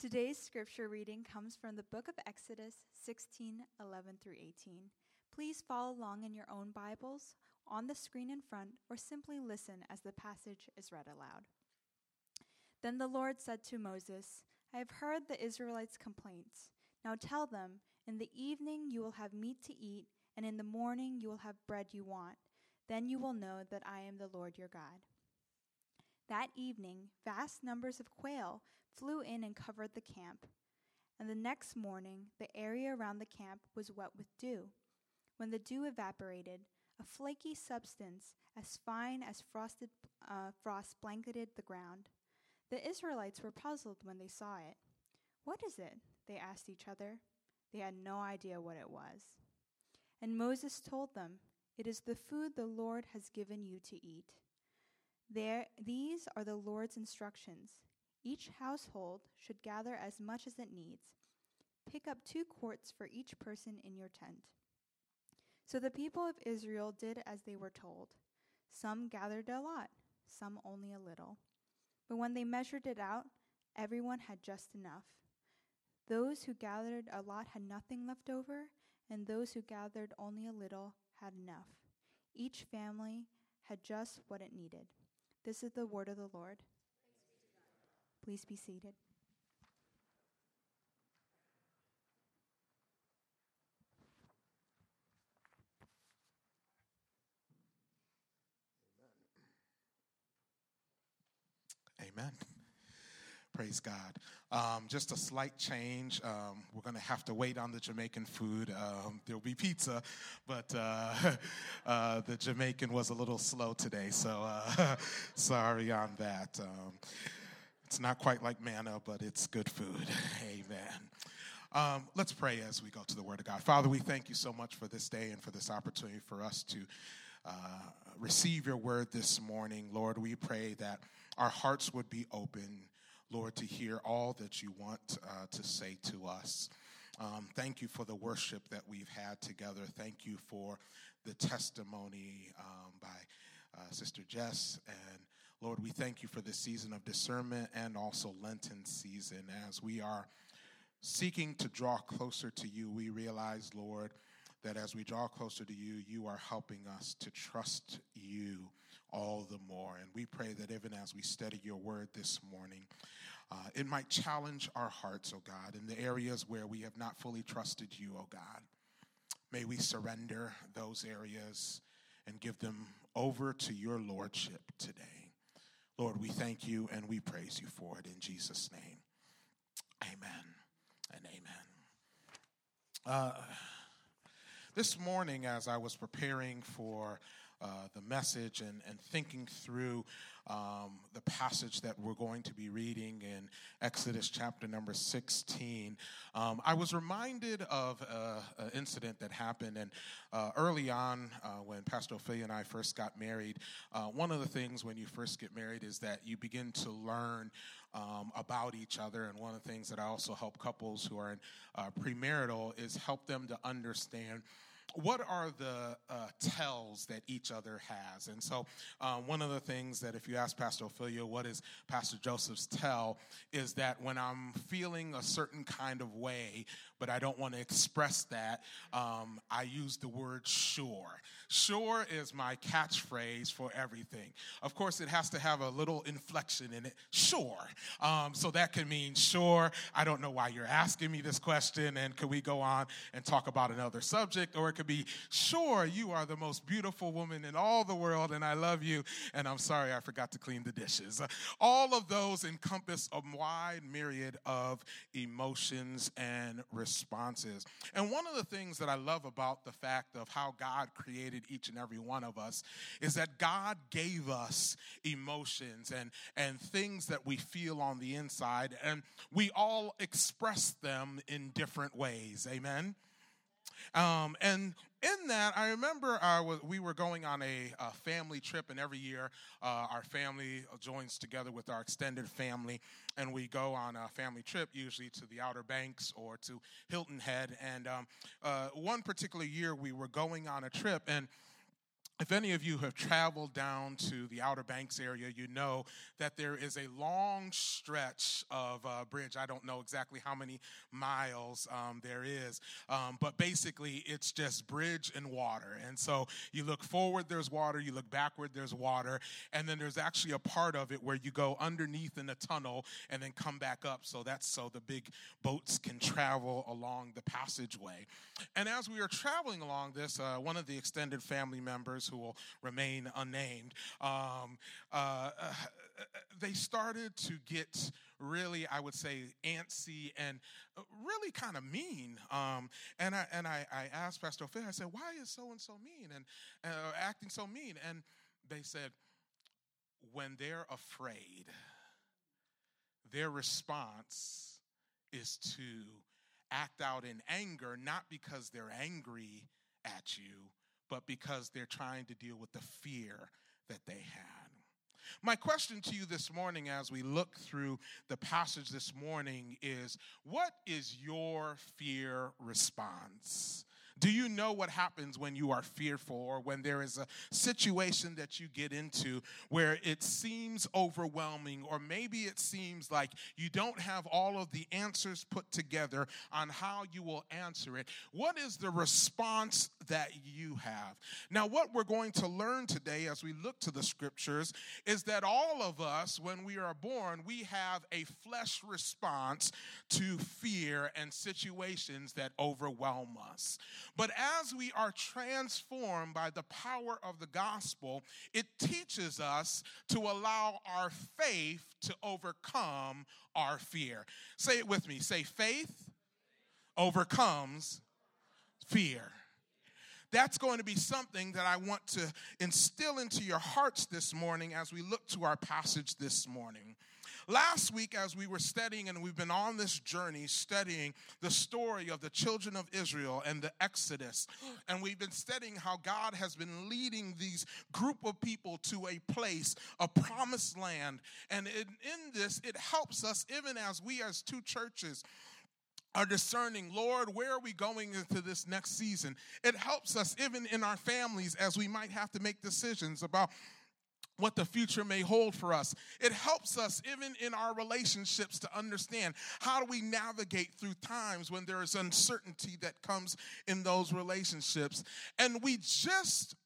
Today's scripture reading comes from the book of Exodus 16 11 through 18. Please follow along in your own Bibles, on the screen in front, or simply listen as the passage is read aloud. Then the Lord said to Moses, I have heard the Israelites' complaints. Now tell them, In the evening you will have meat to eat, and in the morning you will have bread you want. Then you will know that I am the Lord your God. That evening, vast numbers of quail flew in and covered the camp. And the next morning, the area around the camp was wet with dew. When the dew evaporated, a flaky substance as fine as frosted uh, frost blanketed the ground. The Israelites were puzzled when they saw it. What is it? They asked each other. They had no idea what it was. And Moses told them, It is the food the Lord has given you to eat. There, these are the Lord's instructions. Each household should gather as much as it needs. Pick up two quarts for each person in your tent. So the people of Israel did as they were told. Some gathered a lot, some only a little. But when they measured it out, everyone had just enough. Those who gathered a lot had nothing left over, and those who gathered only a little had enough. Each family had just what it needed. This is the word of the Lord. Please be seated. Amen. Praise God. Um, just a slight change. Um, we're going to have to wait on the Jamaican food. Um, there'll be pizza, but uh, uh, the Jamaican was a little slow today, so uh, sorry on that. It's not quite like manna, but it's good food. Amen. Um, let's pray as we go to the Word of God. Father, we thank you so much for this day and for this opportunity for us to uh, receive your word this morning. Lord, we pray that our hearts would be open, Lord, to hear all that you want uh, to say to us. Um, thank you for the worship that we've had together. Thank you for the testimony um, by uh, Sister Jess. And Lord, we thank you for this season of discernment and also Lenten season. As we are seeking to draw closer to you, we realize, Lord, that as we draw closer to you, you are helping us to trust you all the more. And we pray that even as we study your word this morning, uh, it might challenge our hearts, oh God, in the areas where we have not fully trusted you, oh God. May we surrender those areas and give them over to your lordship today. Lord, we thank you and we praise you for it in Jesus' name. Amen and amen. Uh, this morning, as I was preparing for uh, the message and, and thinking through um, the passage that we're going to be reading in Exodus chapter number 16, um, I was reminded of an incident that happened. And uh, early on, uh, when Pastor Ophelia and I first got married, uh, one of the things when you first get married is that you begin to learn um, about each other. And one of the things that I also help couples who are in uh, premarital is help them to understand what are the uh, tells that each other has? And so, um, one of the things that if you ask Pastor Ophelia, what is Pastor Joseph's tell, is that when I'm feeling a certain kind of way, but I don't want to express that, um, I use the word sure. Sure is my catchphrase for everything. Of course, it has to have a little inflection in it. Sure. Um, so that can mean sure. I don't know why you're asking me this question, and could we go on and talk about another subject, or it could be, Sure, you are the most beautiful woman in all the world, and I love you, and I'm sorry I forgot to clean the dishes. All of those encompass a wide myriad of emotions and responses. And one of the things that I love about the fact of how God created each and every one of us is that God gave us emotions and, and things that we feel on the inside, and we all express them in different ways. Amen. Um, and in that, I remember uh, we were going on a, a, family trip, and every year uh, our family joins together with our extended family, and we go on a family trip, usually to the Outer Banks or to Hilton Head. And um, uh, one particular year, we were going on a trip, and if any of you have traveled down to the Outer Banks area, you know that there is a long stretch of uh, bridge. I don't know exactly how many miles um, there is, um, but basically it's just bridge and water. And so you look forward, there's water, you look backward, there's water, and then there's actually a part of it where you go underneath in a tunnel and then come back up. So that's so the big boats can travel along the passageway. And as we are traveling along this, uh, one of the extended family members, who will remain unnamed, um, uh, uh, they started to get really, I would say, antsy and really kind of mean. Um, and I, and I, I asked Pastor Phil, I said, why is so and so mean and uh, acting so mean? And they said, when they're afraid, their response is to act out in anger, not because they're angry at you, but because they're trying to deal with the fear that they had. My question to you this morning, as we look through the passage this morning, is what is your fear response? Do you know what happens when you are fearful or when there is a situation that you get into where it seems overwhelming or maybe it seems like you don't have all of the answers put together on how you will answer it? What is the response that you have? Now, what we're going to learn today as we look to the scriptures is that all of us, when we are born, we have a flesh response to fear and situations that overwhelm us. But as we are transformed by the power of the gospel, it teaches us to allow our faith to overcome our fear. Say it with me. Say, faith overcomes fear. That's going to be something that I want to instill into your hearts this morning as we look to our passage this morning. Last week, as we were studying, and we've been on this journey studying the story of the children of Israel and the Exodus, and we've been studying how God has been leading these group of people to a place, a promised land. And in, in this, it helps us, even as we as two churches, are discerning, Lord, where are we going into this next season? It helps us, even in our families, as we might have to make decisions about what the future may hold for us. It helps us, even in our relationships, to understand how do we navigate through times when there is uncertainty that comes in those relationships. And we just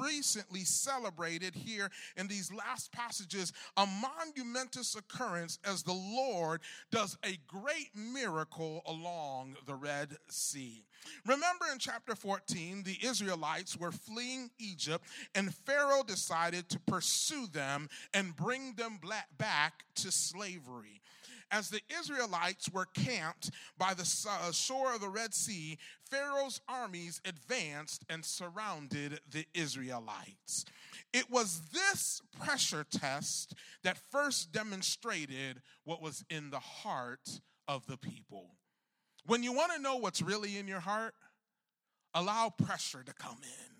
recently celebrated here in these last passages a monumentous occurrence as the Lord does a great miracle along the Red Sea. Remember in chapter 14, the Israelites were fleeing Egypt, and Pharaoh decided to pursue them and bring them back to slavery. As the Israelites were camped by the uh, shore of the Red Sea, Pharaoh's armies advanced and surrounded the Israelites. It was this pressure test that first demonstrated what was in the heart of the people. When you want to know what's really in your heart, allow pressure to come in.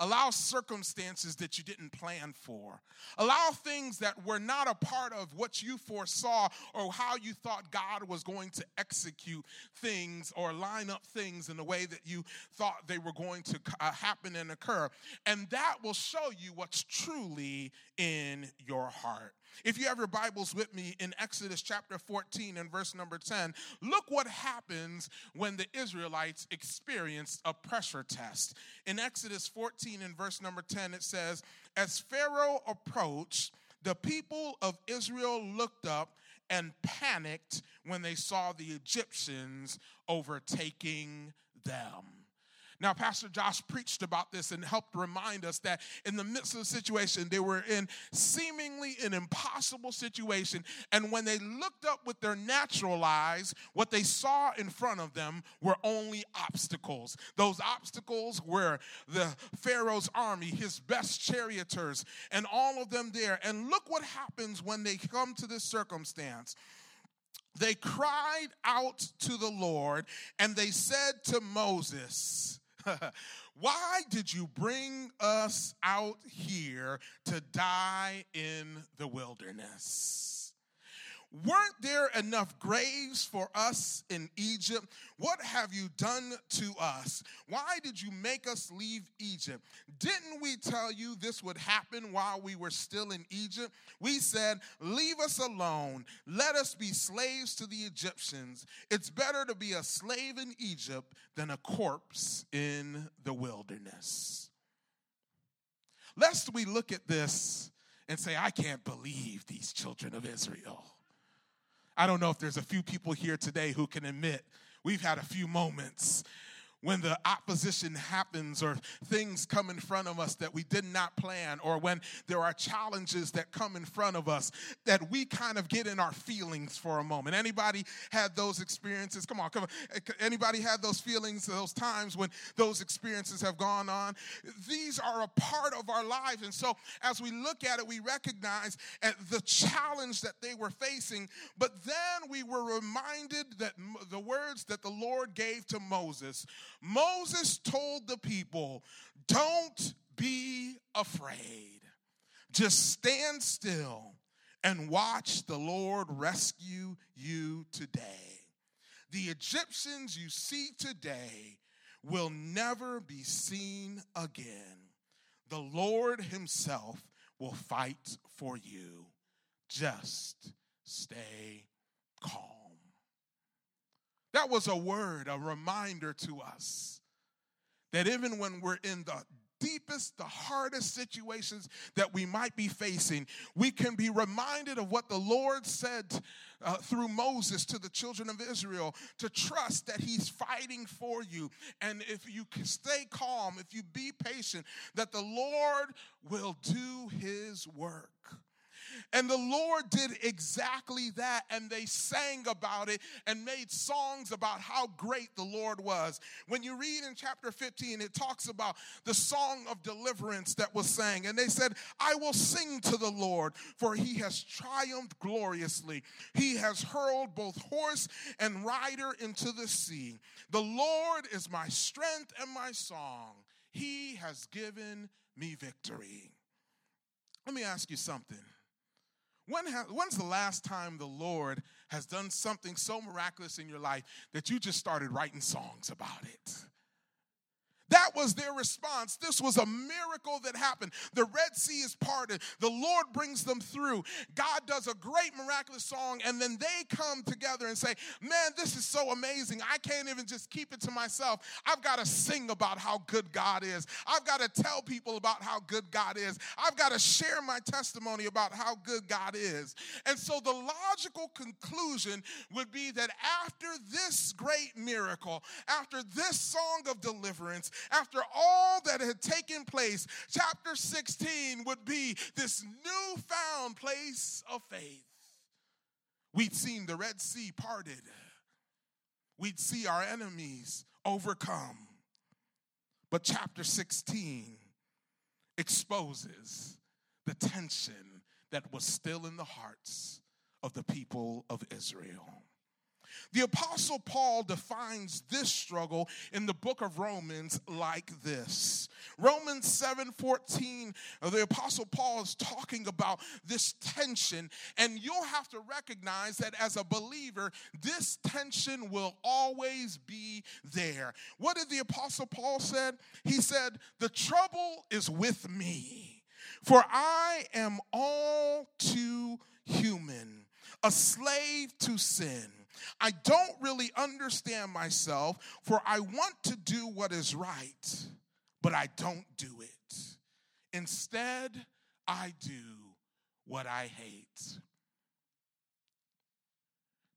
Allow circumstances that you didn't plan for. Allow things that were not a part of what you foresaw or how you thought God was going to execute things or line up things in the way that you thought they were going to uh, happen and occur. And that will show you what's truly in your heart. If you have your Bibles with me in Exodus chapter 14 and verse number 10, look what happens when the Israelites experienced a pressure test. In Exodus 14 and verse number 10, it says, As Pharaoh approached, the people of Israel looked up and panicked when they saw the Egyptians overtaking them. Now, Pastor Josh preached about this and helped remind us that in the midst of the situation, they were in seemingly an impossible situation. And when they looked up with their natural eyes, what they saw in front of them were only obstacles. Those obstacles were the Pharaoh's army, his best charioteers, and all of them there. And look what happens when they come to this circumstance they cried out to the Lord and they said to Moses, Why did you bring us out here to die in the wilderness? Weren't there enough graves for us in Egypt? What have you done to us? Why did you make us leave Egypt? Didn't we tell you this would happen while we were still in Egypt? We said, Leave us alone. Let us be slaves to the Egyptians. It's better to be a slave in Egypt than a corpse in the wilderness. Lest we look at this and say, I can't believe these children of Israel. I don't know if there's a few people here today who can admit we've had a few moments when the opposition happens or things come in front of us that we did not plan or when there are challenges that come in front of us that we kind of get in our feelings for a moment. Anybody had those experiences? Come on come on. Eh, anybody had those feelings those times when those experiences have gone on? These are a part of our lives and so as we look at it we recognize eh, the challenge that they were facing but then we were reminded that the words that the lord gave to moses Moses told the people, Don't be afraid. Just stand still and watch the Lord rescue you today. The Egyptians you see today will never be seen again. The Lord Himself will fight for you. Just stay calm. That was a word, a reminder to us that even when we're in the deepest, the hardest situations that we might be facing, we can be reminded of what the Lord said uh, through Moses to the children of Israel to trust that He's fighting for you. And if you stay calm, if you be patient, that the Lord will do His work. And the Lord did exactly that, and they sang about it and made songs about how great the Lord was. When you read in chapter 15, it talks about the song of deliverance that was sang, and they said, I will sing to the Lord, for he has triumphed gloriously. He has hurled both horse and rider into the sea. The Lord is my strength and my song. He has given me victory. Let me ask you something. When ha- when's the last time the Lord has done something so miraculous in your life that you just started writing songs about it? That was their response. This was a miracle that happened. The Red Sea is parted. The Lord brings them through. God does a great miraculous song, and then they come together and say, Man, this is so amazing. I can't even just keep it to myself. I've got to sing about how good God is. I've got to tell people about how good God is. I've got to share my testimony about how good God is. And so the logical conclusion would be that after this great miracle, after this song of deliverance, after all that had taken place, chapter 16 would be this newfound place of faith. We'd seen the Red Sea parted, we'd see our enemies overcome. But chapter 16 exposes the tension that was still in the hearts of the people of Israel. The Apostle Paul defines this struggle in the book of Romans like this. Romans 7 14, uh, the Apostle Paul is talking about this tension, and you'll have to recognize that as a believer, this tension will always be there. What did the Apostle Paul said? He said, The trouble is with me, for I am all too human, a slave to sin. I don't really understand myself, for I want to do what is right, but I don't do it. Instead, I do what I hate.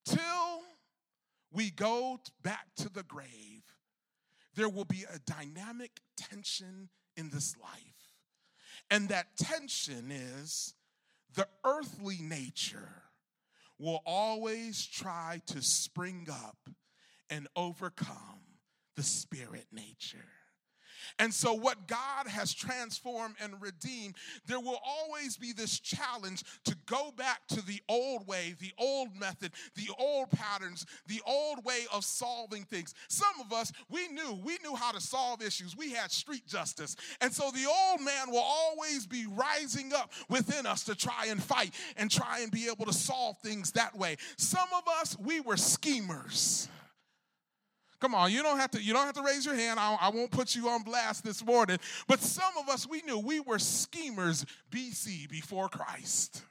Till we go back to the grave, there will be a dynamic tension in this life. And that tension is the earthly nature will always try to spring up and overcome the spirit nature. And so, what God has transformed and redeemed, there will always be this challenge to go back to the old way, the old method, the old patterns, the old way of solving things. Some of us, we knew, we knew how to solve issues. We had street justice. And so, the old man will always be rising up within us to try and fight and try and be able to solve things that way. Some of us, we were schemers. Come on, you don't have to you don't have to raise your hand. I, I, won't put you on blast this morning. But some of us we knew we were schemers BC before Christ.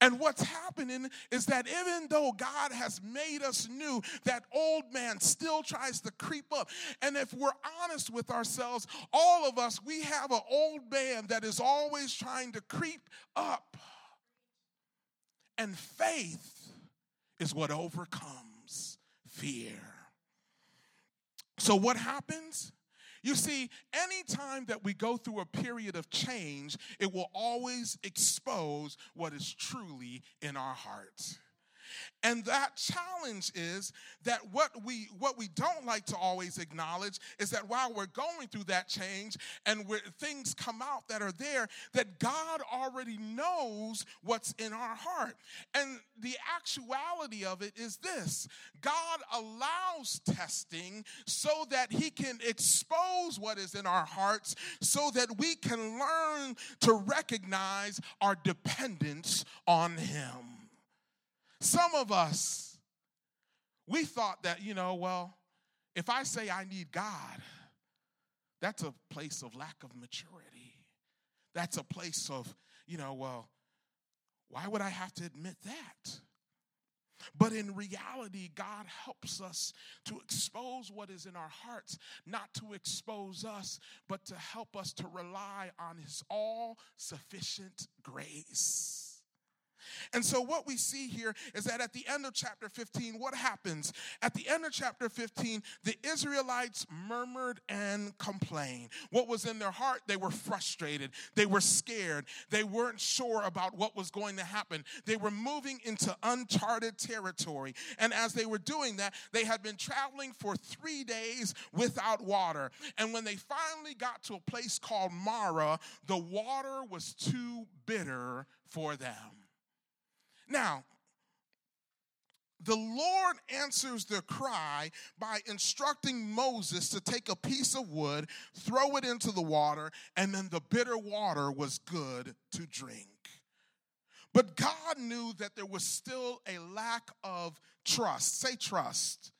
And what's happening is that even though God has made us new, that old man still tries to creep up. And if we're honest with ourselves, all of us, we have an old man that is always trying to creep up. And faith is what overcomes fear. So, what happens? You see, anytime that we go through a period of change, it will always expose what is truly in our hearts. And that challenge is that what we what we don't like to always acknowledge is that while we're going through that change and things come out that are there, that God already knows what's in our heart. And the actuality of it is this God allows testing so that He can expose what is in our hearts, so that we can learn to recognize our dependence on Him. Some of us, we thought that, you know, well, if I say I need God, that's a place of lack of maturity. That's a place of, you know, well, why would I have to admit that? But in reality, God helps us to expose what is in our hearts, not to expose us, but to help us to rely on His all sufficient grace. And so, what we see here is that at the end of chapter 15, what happens? At the end of chapter 15, the Israelites murmured and complained. What was in their heart? They were frustrated. They were scared. They weren't sure about what was going to happen. They were moving into uncharted territory. And as they were doing that, they had been traveling for three days without water. And when they finally got to a place called Mara, the water was too bitter for them. Now, the Lord answers their cry by instructing Moses to take a piece of wood, throw it into the water, and then the bitter water was good to drink. But God knew that there was still a lack of trust. Say trust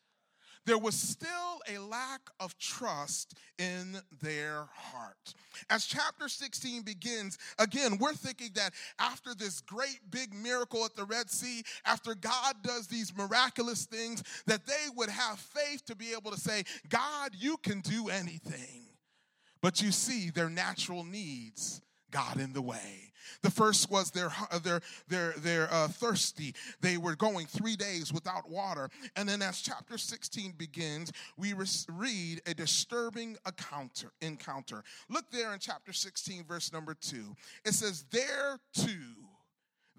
there was still a lack of trust in their heart. As chapter 16 begins, again, we're thinking that after this great big miracle at the Red Sea, after God does these miraculous things, that they would have faith to be able to say, God, you can do anything. But you see, their natural needs got in the way. The first was they're, they're, they're, they're uh, thirsty. They were going three days without water. And then as chapter 16 begins, we read a disturbing encounter, encounter. Look there in chapter 16, verse number 2. It says, There too,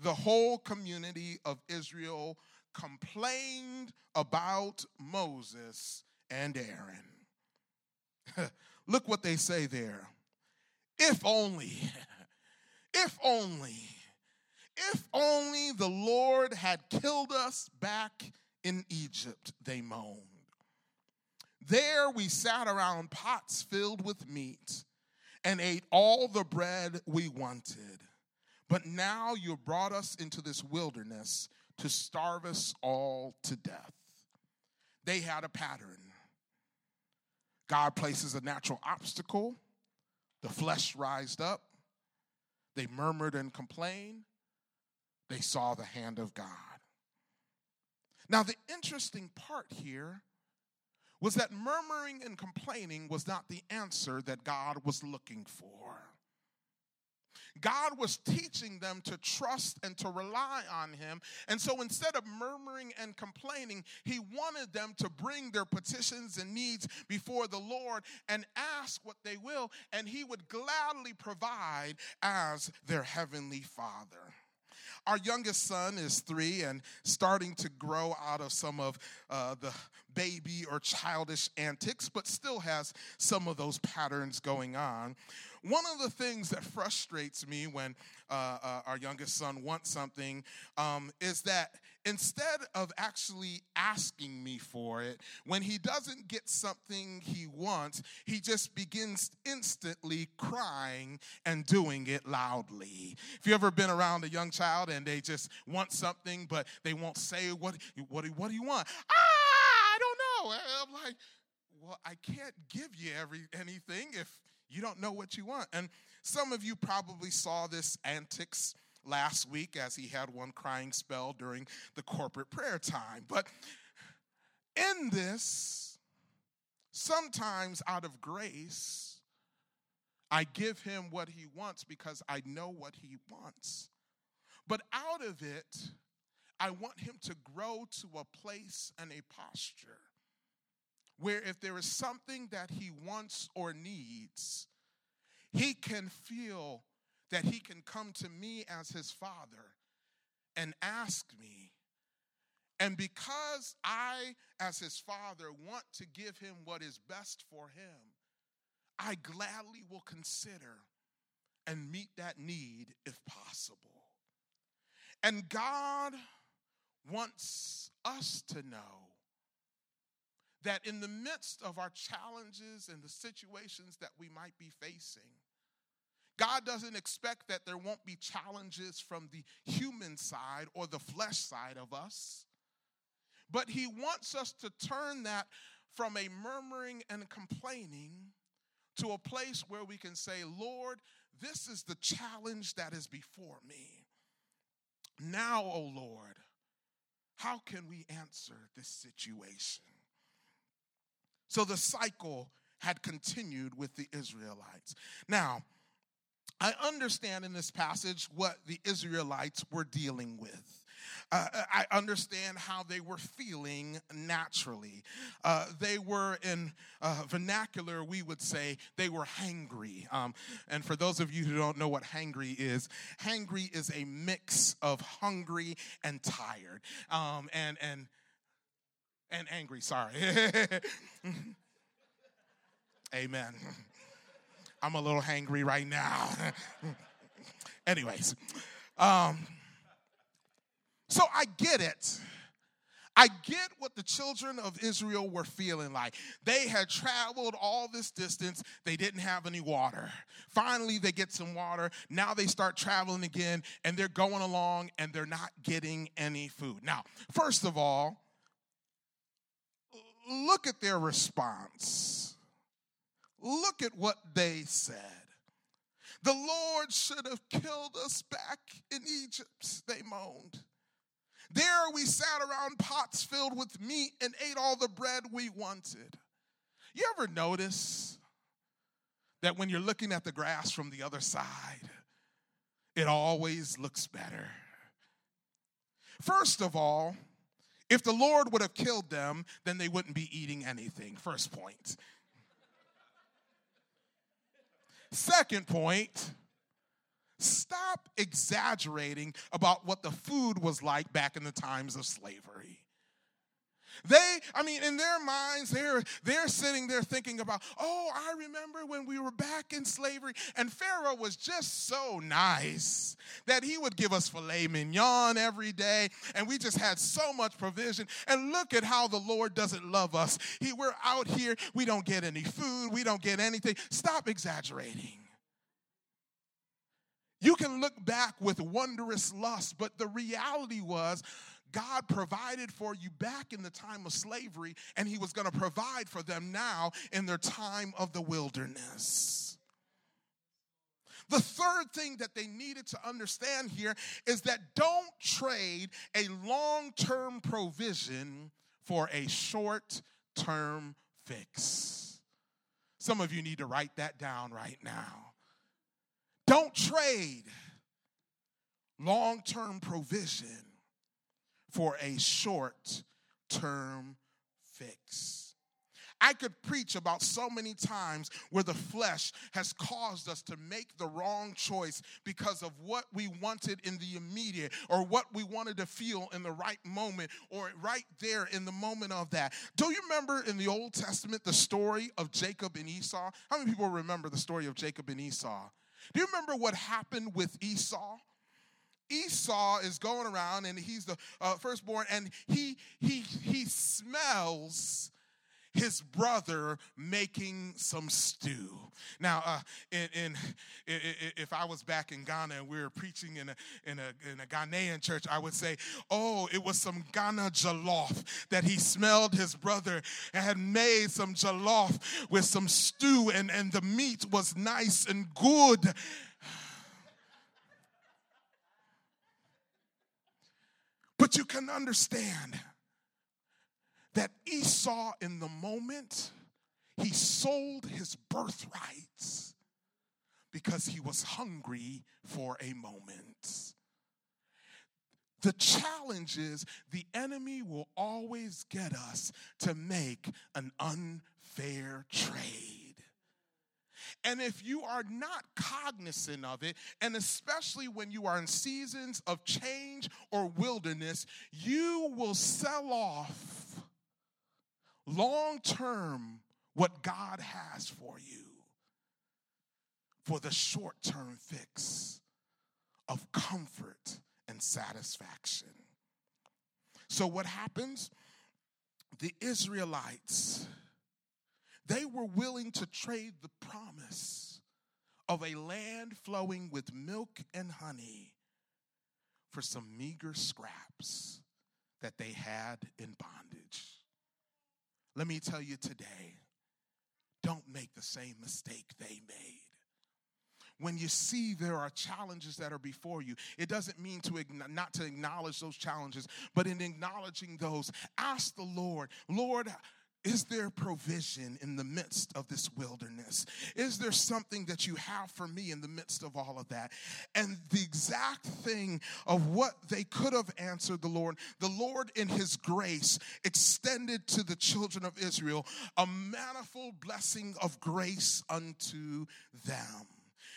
the whole community of Israel complained about Moses and Aaron. Look what they say there. If only if only, if only the Lord had killed us back in Egypt, they moaned. There we sat around pots filled with meat and ate all the bread we wanted. But now you brought us into this wilderness to starve us all to death. They had a pattern. God places a natural obstacle, the flesh rised up, they murmured and complained. They saw the hand of God. Now, the interesting part here was that murmuring and complaining was not the answer that God was looking for. God was teaching them to trust and to rely on Him. And so instead of murmuring and complaining, He wanted them to bring their petitions and needs before the Lord and ask what they will, and He would gladly provide as their Heavenly Father. Our youngest son is three and starting to grow out of some of uh, the baby or childish antics, but still has some of those patterns going on. One of the things that frustrates me when uh, uh, our youngest son wants something um, is that instead of actually asking me for it, when he doesn't get something he wants, he just begins instantly crying and doing it loudly. If you ever been around a young child and they just want something, but they won't say, What, what, what do you want? Ah, I don't know. I'm like, Well, I can't give you every anything if you don't know what you want. And some of you probably saw this antics last week as he had one crying spell during the corporate prayer time. But in this, sometimes out of grace, I give him what he wants because I know what he wants. But out of it, I want him to grow to a place and a posture where if there is something that he wants or needs, he can feel that he can come to me as his father and ask me. And because I, as his father, want to give him what is best for him, I gladly will consider and meet that need if possible. And God wants us to know that in the midst of our challenges and the situations that we might be facing, God doesn't expect that there won't be challenges from the human side or the flesh side of us, but He wants us to turn that from a murmuring and complaining to a place where we can say, Lord, this is the challenge that is before me. Now, O oh Lord, how can we answer this situation? So the cycle had continued with the Israelites. Now, I understand in this passage what the Israelites were dealing with. Uh, I understand how they were feeling naturally. Uh, they were, in uh, vernacular, we would say they were hangry. Um, and for those of you who don't know what hangry is, hangry is a mix of hungry and tired. Um, and, and, and angry, sorry. Amen. I'm a little hangry right now. Anyways, um, so I get it. I get what the children of Israel were feeling like. They had traveled all this distance, they didn't have any water. Finally, they get some water. Now they start traveling again, and they're going along and they're not getting any food. Now, first of all, look at their response. Look at what they said. The Lord should have killed us back in Egypt, they moaned. There we sat around pots filled with meat and ate all the bread we wanted. You ever notice that when you're looking at the grass from the other side, it always looks better? First of all, if the Lord would have killed them, then they wouldn't be eating anything. First point. Second point, stop exaggerating about what the food was like back in the times of slavery. They, I mean, in their minds, they're they're sitting there thinking about, oh, I remember when we were back in slavery, and Pharaoh was just so nice that he would give us filet mignon every day, and we just had so much provision. And look at how the Lord doesn't love us. He, we're out here, we don't get any food, we don't get anything. Stop exaggerating. You can look back with wondrous lust, but the reality was God provided for you back in the time of slavery, and He was going to provide for them now in their time of the wilderness. The third thing that they needed to understand here is that don't trade a long term provision for a short term fix. Some of you need to write that down right now. Don't trade long term provision for a short term fix. I could preach about so many times where the flesh has caused us to make the wrong choice because of what we wanted in the immediate or what we wanted to feel in the right moment or right there in the moment of that. Do you remember in the Old Testament the story of Jacob and Esau? How many people remember the story of Jacob and Esau? Do you remember what happened with Esau? Esau is going around and he's the uh, firstborn and he he he smells his brother making some stew. Now, uh, in, in, if I was back in Ghana and we were preaching in a, in, a, in a Ghanaian church, I would say, oh, it was some Ghana jollof that he smelled his brother and had made some jollof with some stew, and, and the meat was nice and good. But you can understand that Esau, in the moment, he sold his birthrights because he was hungry for a moment. The challenge is the enemy will always get us to make an unfair trade. And if you are not cognizant of it, and especially when you are in seasons of change or wilderness, you will sell off long term what God has for you for the short term fix of comfort and satisfaction. So, what happens? The Israelites they were willing to trade the promise of a land flowing with milk and honey for some meager scraps that they had in bondage. Let me tell you today don't make the same mistake they made. When you see there are challenges that are before you, it doesn't mean to not to acknowledge those challenges, but in acknowledging those, ask the Lord, Lord, is there provision in the midst of this wilderness? Is there something that you have for me in the midst of all of that? And the exact thing of what they could have answered the Lord, the Lord in His grace extended to the children of Israel a manifold blessing of grace unto them.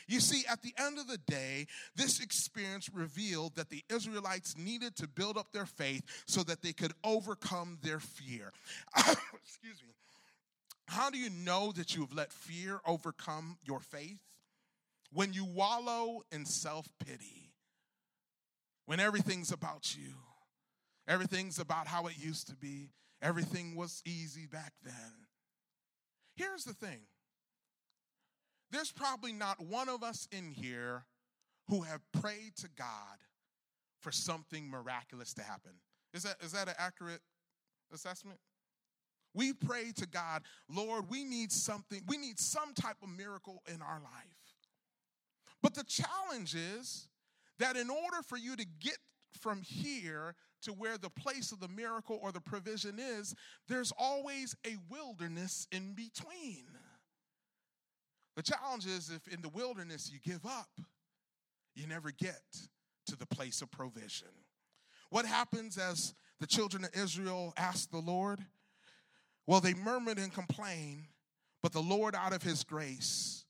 You see, at the end of the day, this experience revealed that the Israelites needed to build up their faith so that they could overcome their fear. Excuse me. How do you know that you have let fear overcome your faith? When you wallow in self pity, when everything's about you, everything's about how it used to be, everything was easy back then. Here's the thing there's probably not one of us in here who have prayed to God for something miraculous to happen. Is that, is that an accurate assessment? We pray to God, Lord, we need something, we need some type of miracle in our life. But the challenge is that in order for you to get from here to where the place of the miracle or the provision is, there's always a wilderness in between. The challenge is if in the wilderness you give up, you never get to the place of provision. What happens as the children of Israel ask the Lord? Well, they murmured and complained, but the Lord, out of his grace,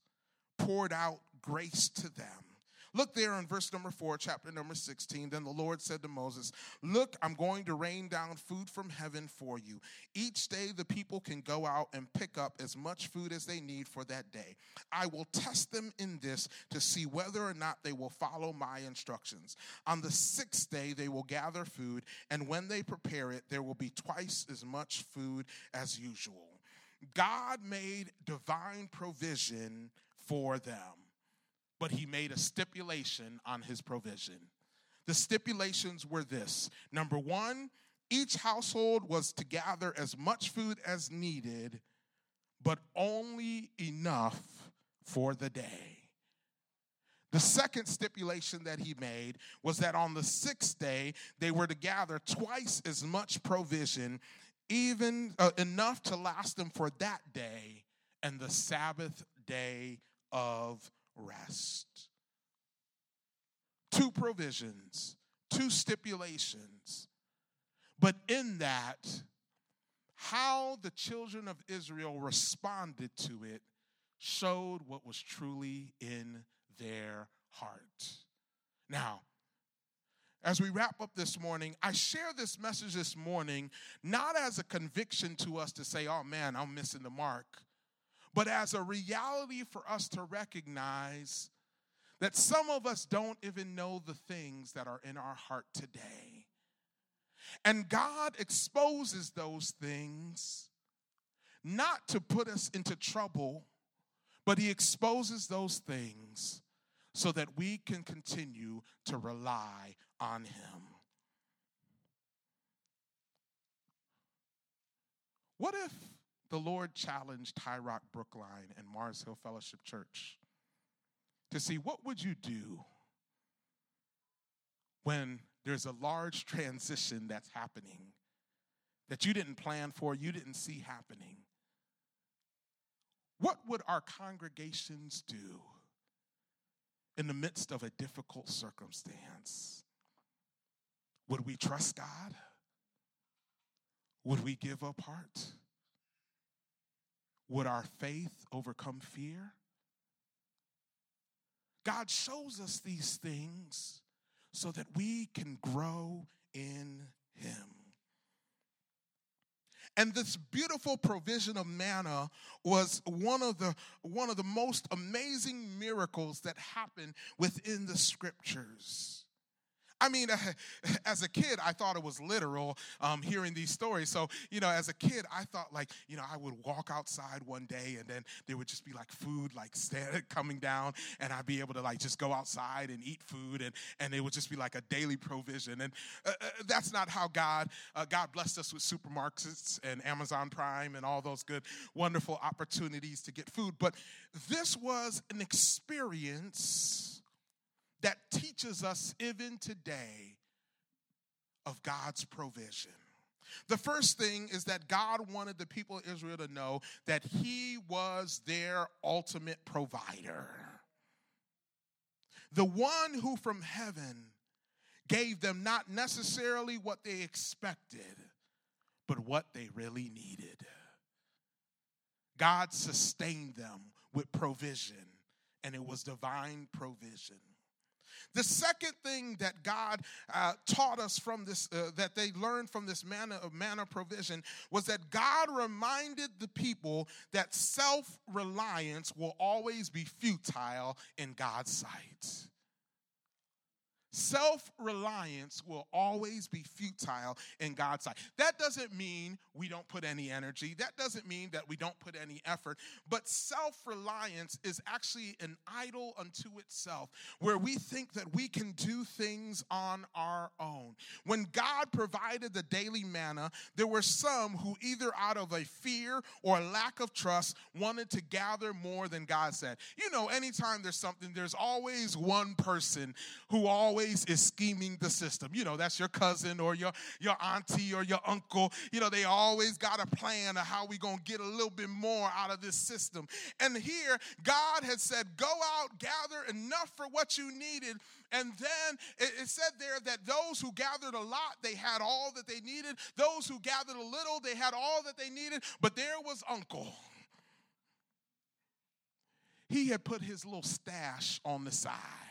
poured out grace to them. Look there in verse number four, chapter number 16. Then the Lord said to Moses, Look, I'm going to rain down food from heaven for you. Each day the people can go out and pick up as much food as they need for that day. I will test them in this to see whether or not they will follow my instructions. On the sixth day they will gather food, and when they prepare it, there will be twice as much food as usual. God made divine provision for them but he made a stipulation on his provision. The stipulations were this number one, each household was to gather as much food as needed, but only enough for the day. The second stipulation that he made was that on the sixth day, they were to gather twice as much provision, even uh, enough to last them for that day and the Sabbath day of rest. Two provisions, two stipulations. But in that, how the children of Israel responded to it showed what was truly in their heart. Now, as we wrap up this morning, I share this message this morning not as a conviction to us to say, oh man, I'm missing the mark, but as a reality for us to recognize that some of us don't even know the things that are in our heart today. And God exposes those things not to put us into trouble, but He exposes those things so that we can continue to rely on Him. What if the Lord challenged High Rock Brookline and Mars Hill Fellowship Church to see what would you do when there's a large transition that's happening that you didn't plan for, you didn't see happening. What would our congregations do in the midst of a difficult circumstance? Would we trust God? Would we give up heart? Would our faith overcome fear? God shows us these things so that we can grow in Him. And this beautiful provision of manna was one of the one of the most amazing miracles that happened within the scriptures. I mean, as a kid, I thought it was literal um, hearing these stories. So, you know, as a kid, I thought like, you know, I would walk outside one day and then there would just be like food like stand, coming down and I'd be able to like just go outside and eat food and, and it would just be like a daily provision. And uh, uh, that's not how God, uh, God blessed us with supermarkets and Amazon Prime and all those good, wonderful opportunities to get food. But this was an experience that teaches us even today of God's provision. The first thing is that God wanted the people of Israel to know that He was their ultimate provider. The one who from heaven gave them not necessarily what they expected, but what they really needed. God sustained them with provision, and it was divine provision. The second thing that God uh, taught us from this, uh, that they learned from this manna of manna provision, was that God reminded the people that self reliance will always be futile in God's sight. Self reliance will always be futile in God's sight. That doesn't mean we don't put any energy. That doesn't mean that we don't put any effort. But self reliance is actually an idol unto itself, where we think that we can do things on our own. When God provided the daily manna, there were some who, either out of a fear or lack of trust, wanted to gather more than God said. You know, anytime there's something, there's always one person who always always is scheming the system. You know, that's your cousin or your, your auntie or your uncle. You know, they always got a plan of how we going to get a little bit more out of this system. And here, God had said, go out, gather enough for what you needed. And then it, it said there that those who gathered a lot, they had all that they needed. Those who gathered a little, they had all that they needed. But there was Uncle he had put his little stash on the side.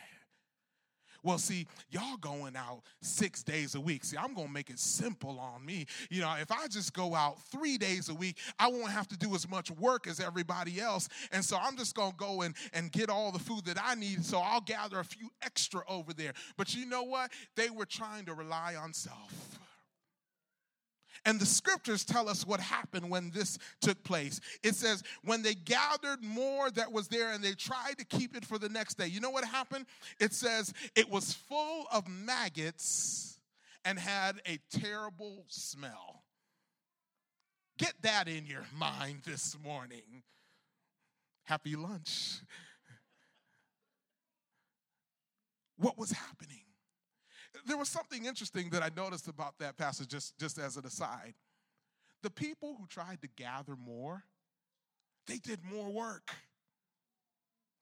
Well, see, y'all going out six days a week. See, I'm going to make it simple on me. You know, if I just go out three days a week, I won't have to do as much work as everybody else. And so I'm just going to go and, and get all the food that I need. So I'll gather a few extra over there. But you know what? They were trying to rely on self. And the scriptures tell us what happened when this took place. It says, when they gathered more that was there and they tried to keep it for the next day, you know what happened? It says, it was full of maggots and had a terrible smell. Get that in your mind this morning. Happy lunch. What was happening? There was something interesting that I noticed about that passage, just, just as an aside. The people who tried to gather more, they did more work,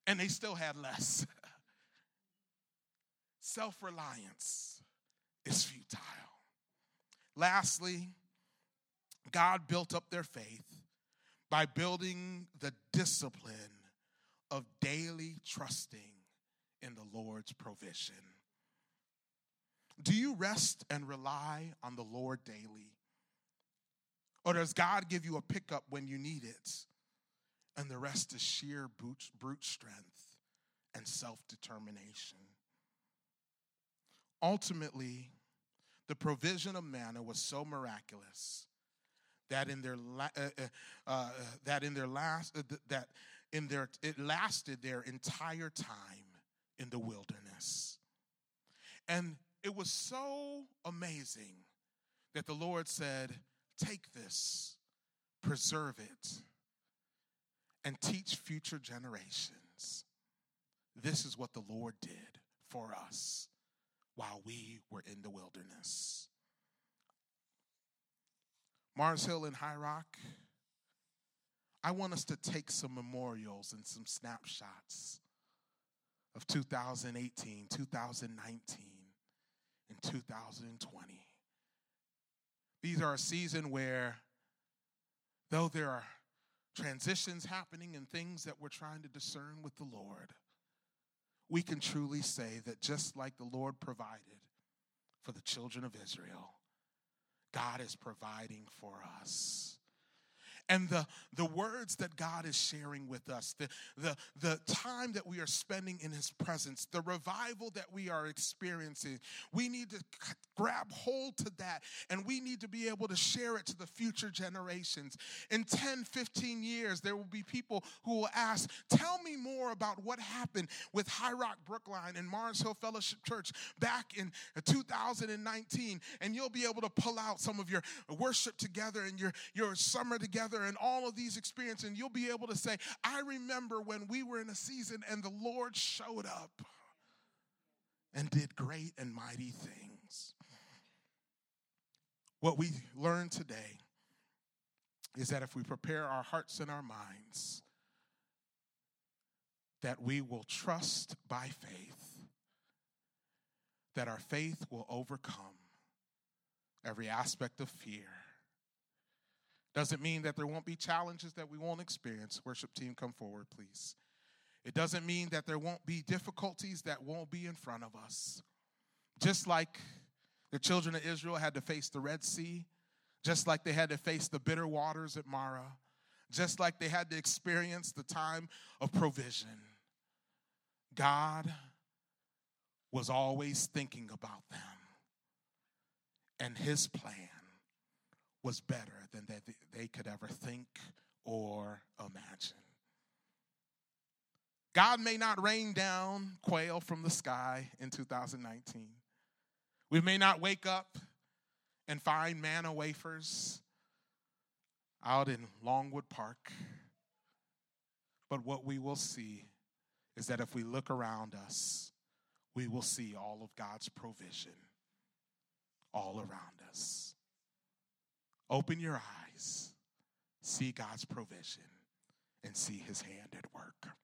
and they still had less. Self reliance is futile. Lastly, God built up their faith by building the discipline of daily trusting in the Lord's provision. Do you rest and rely on the Lord daily? Or does God give you a pickup when you need it, and the rest is sheer brute, strength and self determination? Ultimately, the provision of manna was so miraculous that in their uh, uh, uh, that in their last uh, that in their it lasted their entire time in the wilderness and it was so amazing that the lord said take this preserve it and teach future generations. This is what the lord did for us while we were in the wilderness. Mars Hill and High Rock, I want us to take some memorials and some snapshots of 2018, 2019, and 2020. These are a season where, though there are transitions happening and things that we're trying to discern with the Lord, we can truly say that just like the Lord provided for the children of Israel, God is providing for us and the, the words that God is sharing with us, the, the, the time that we are spending in His presence, the revival that we are experiencing, we need to grab hold to that and we need to be able to share it to the future generations. In 10, 15 years, there will be people who will ask, Tell me more about what happened with High Rock Brookline and Mars Hill Fellowship Church back in 2019. And you'll be able to pull out some of your worship together and your, your summer together together and all of these experiences, and you'll be able to say, I remember when we were in a season and the Lord showed up and did great and mighty things. What we learned today is that if we prepare our hearts and our minds, that we will trust by faith, that our faith will overcome every aspect of fear doesn't mean that there won't be challenges that we won't experience. Worship team, come forward, please. It doesn't mean that there won't be difficulties that won't be in front of us. Just like the children of Israel had to face the Red Sea, just like they had to face the bitter waters at Mara, just like they had to experience the time of provision. God was always thinking about them and his plan was better than they, they could ever think or imagine. God may not rain down quail from the sky in 2019. We may not wake up and find manna wafers out in Longwood Park. But what we will see is that if we look around us, we will see all of God's provision all around us. Open your eyes, see God's provision, and see his hand at work.